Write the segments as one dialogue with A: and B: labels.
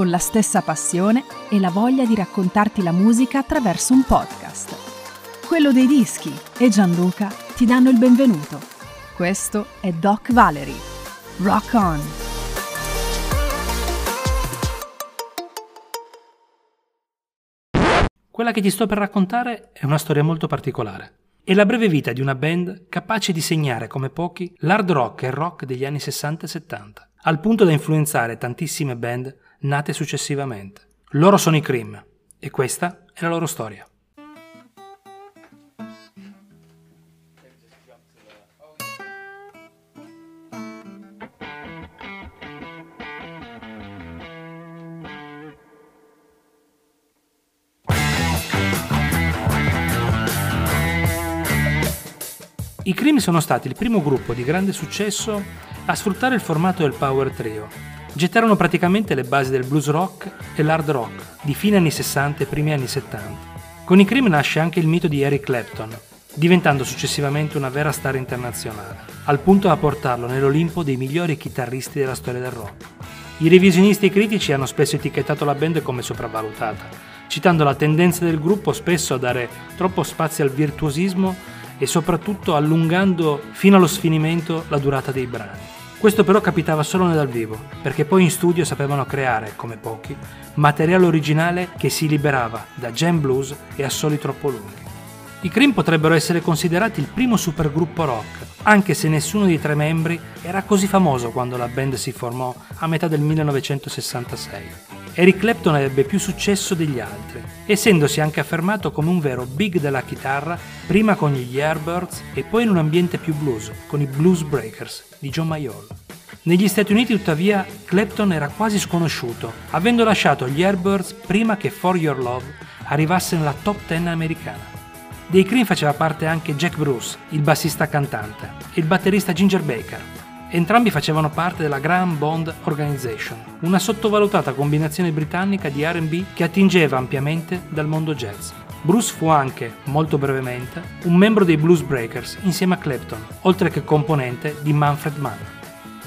A: con la stessa passione e la voglia di raccontarti la musica attraverso un podcast. Quello dei dischi e Gianluca ti danno il benvenuto. Questo è Doc Valerie. Rock on!
B: Quella che ti sto per raccontare è una storia molto particolare. È la breve vita di una band capace di segnare come pochi l'hard rock e il rock degli anni 60 e 70, al punto da influenzare tantissime band nate successivamente. Loro sono i Cream e questa è la loro storia. I Cream sono stati il primo gruppo di grande successo a sfruttare il formato del Power Trio, gettarono praticamente le basi del blues rock e l'hard rock di fine anni 60 e primi anni 70. Con i Cream nasce anche il mito di Eric Clapton, diventando successivamente una vera star internazionale, al punto da portarlo nell'Olimpo dei migliori chitarristi della storia del rock. I revisionisti e critici hanno spesso etichettato la band come sopravvalutata, citando la tendenza del gruppo spesso a dare troppo spazio al virtuosismo e soprattutto allungando fino allo sfinimento la durata dei brani. Questo però capitava solo nel vivo, perché poi in studio sapevano creare, come pochi, materiale originale che si liberava da jam blues e assoli troppo lunghi. I Cream potrebbero essere considerati il primo supergruppo rock, anche se nessuno dei tre membri era così famoso quando la band si formò a metà del 1966. Eric Clapton ebbe più successo degli altri, essendosi anche affermato come un vero big della chitarra, prima con gli Yardbirds e poi in un ambiente più blues, con i Blues Breakers di John Mayall. Negli Stati Uniti, tuttavia, Clapton era quasi sconosciuto, avendo lasciato gli Yardbirds prima che For Your Love arrivasse nella top 10 americana. Dei Cream faceva parte anche Jack Bruce, il bassista cantante, e il batterista Ginger Baker, Entrambi facevano parte della Graham Bond Organization, una sottovalutata combinazione britannica di RB che attingeva ampiamente dal mondo jazz. Bruce fu anche, molto brevemente, un membro dei Blues Breakers insieme a Clapton, oltre che componente di Manfred Mann.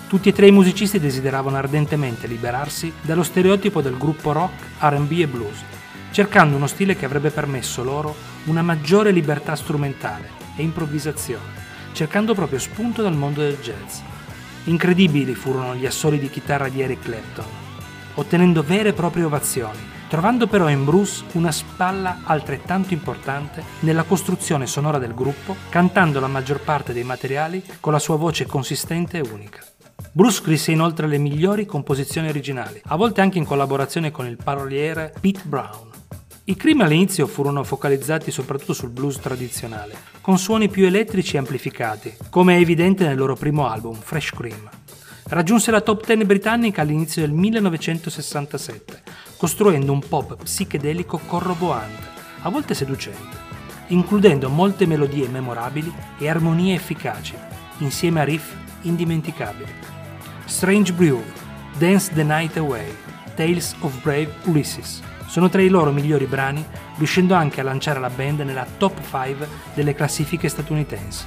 B: Tutti e tre i musicisti desideravano ardentemente liberarsi dallo stereotipo del gruppo rock, RB e blues, cercando uno stile che avrebbe permesso loro una maggiore libertà strumentale e improvvisazione, cercando proprio spunto dal mondo del jazz. Incredibili furono gli assoli di chitarra di Eric Clapton, ottenendo vere e proprie ovazioni, trovando però in Bruce una spalla altrettanto importante nella costruzione sonora del gruppo, cantando la maggior parte dei materiali con la sua voce consistente e unica. Bruce scrisse inoltre le migliori composizioni originali, a volte anche in collaborazione con il paroliere Pete Brown. I Cream all'inizio furono focalizzati soprattutto sul blues tradizionale, con suoni più elettrici e amplificati, come è evidente nel loro primo album, Fresh Cream. Raggiunse la top 10 britannica all'inizio del 1967, costruendo un pop psichedelico corroboante, a volte seducente, includendo molte melodie memorabili e armonie efficaci, insieme a riff indimenticabili. Strange Brew, Dance the Night Away, Tales of Brave Ulysses sono tra i loro migliori brani, riuscendo anche a lanciare la band nella top 5 delle classifiche statunitensi.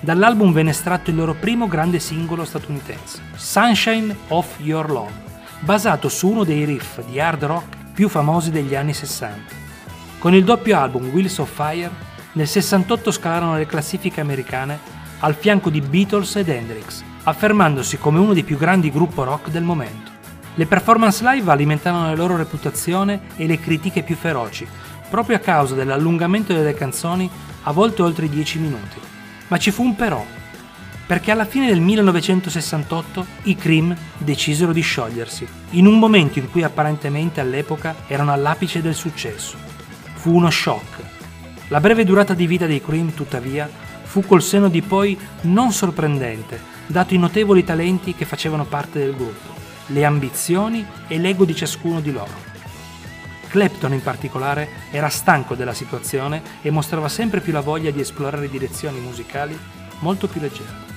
B: Dall'album venne estratto il loro primo grande singolo statunitense, Sunshine of Your Love, basato su uno dei riff di hard rock più famosi degli anni 60. Con il doppio album Wheels of Fire, nel 68 scalarono le classifiche americane al fianco di Beatles ed Hendrix, affermandosi come uno dei più grandi gruppi rock del momento. Le performance live alimentavano la loro reputazione e le critiche più feroci, proprio a causa dell'allungamento delle canzoni, a volte oltre 10 minuti. Ma ci fu un però, perché alla fine del 1968 i Cream decisero di sciogliersi, in un momento in cui apparentemente all'epoca erano all'apice del successo. Fu uno shock. La breve durata di vita dei Cream, tuttavia, fu col seno di poi non sorprendente, dato i notevoli talenti che facevano parte del gruppo le ambizioni e l'ego di ciascuno di loro. Clapton in particolare era stanco della situazione e mostrava sempre più la voglia di esplorare direzioni musicali molto più leggere.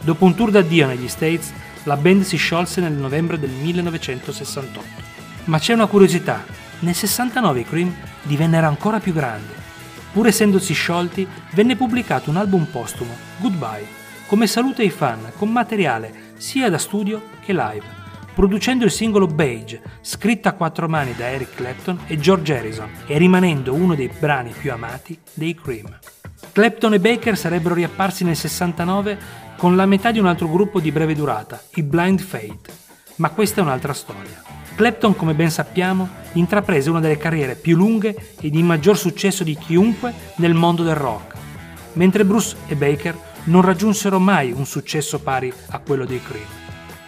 B: Dopo un tour d'addio negli States, la band si sciolse nel novembre del 1968. Ma c'è una curiosità, nel 69 i Cream divennero ancora più grandi. Pur essendosi sciolti, venne pubblicato un album postumo, Goodbye, come saluto ai fan, con materiale sia da studio che live producendo il singolo Beige, scritto a quattro mani da Eric Clapton e George Harrison, e rimanendo uno dei brani più amati dei Cream. Clapton e Baker sarebbero riapparsi nel 69 con la metà di un altro gruppo di breve durata, i Blind Fate, ma questa è un'altra storia. Clapton, come ben sappiamo, intraprese una delle carriere più lunghe e di maggior successo di chiunque nel mondo del rock, mentre Bruce e Baker non raggiunsero mai un successo pari a quello dei Cream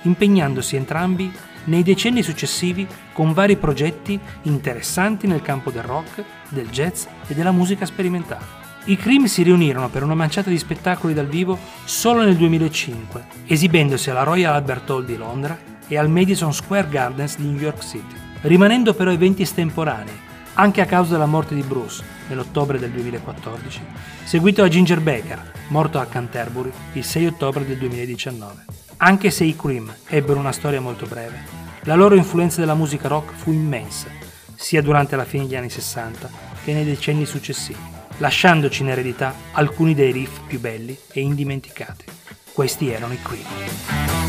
B: impegnandosi entrambi nei decenni successivi con vari progetti interessanti nel campo del rock, del jazz e della musica sperimentale. I Cream si riunirono per una manciata di spettacoli dal vivo solo nel 2005, esibendosi alla Royal Albert Hall di Londra e al Madison Square Gardens di New York City, rimanendo però eventi estemporanei, anche a causa della morte di Bruce nell'ottobre del 2014, seguito da Ginger Baker, morto a Canterbury il 6 ottobre del 2019. Anche se i Cream ebbero una storia molto breve, la loro influenza della musica rock fu immensa, sia durante la fine degli anni 60 che nei decenni successivi, lasciandoci in eredità alcuni dei riff più belli e indimenticati. Questi erano i Cream.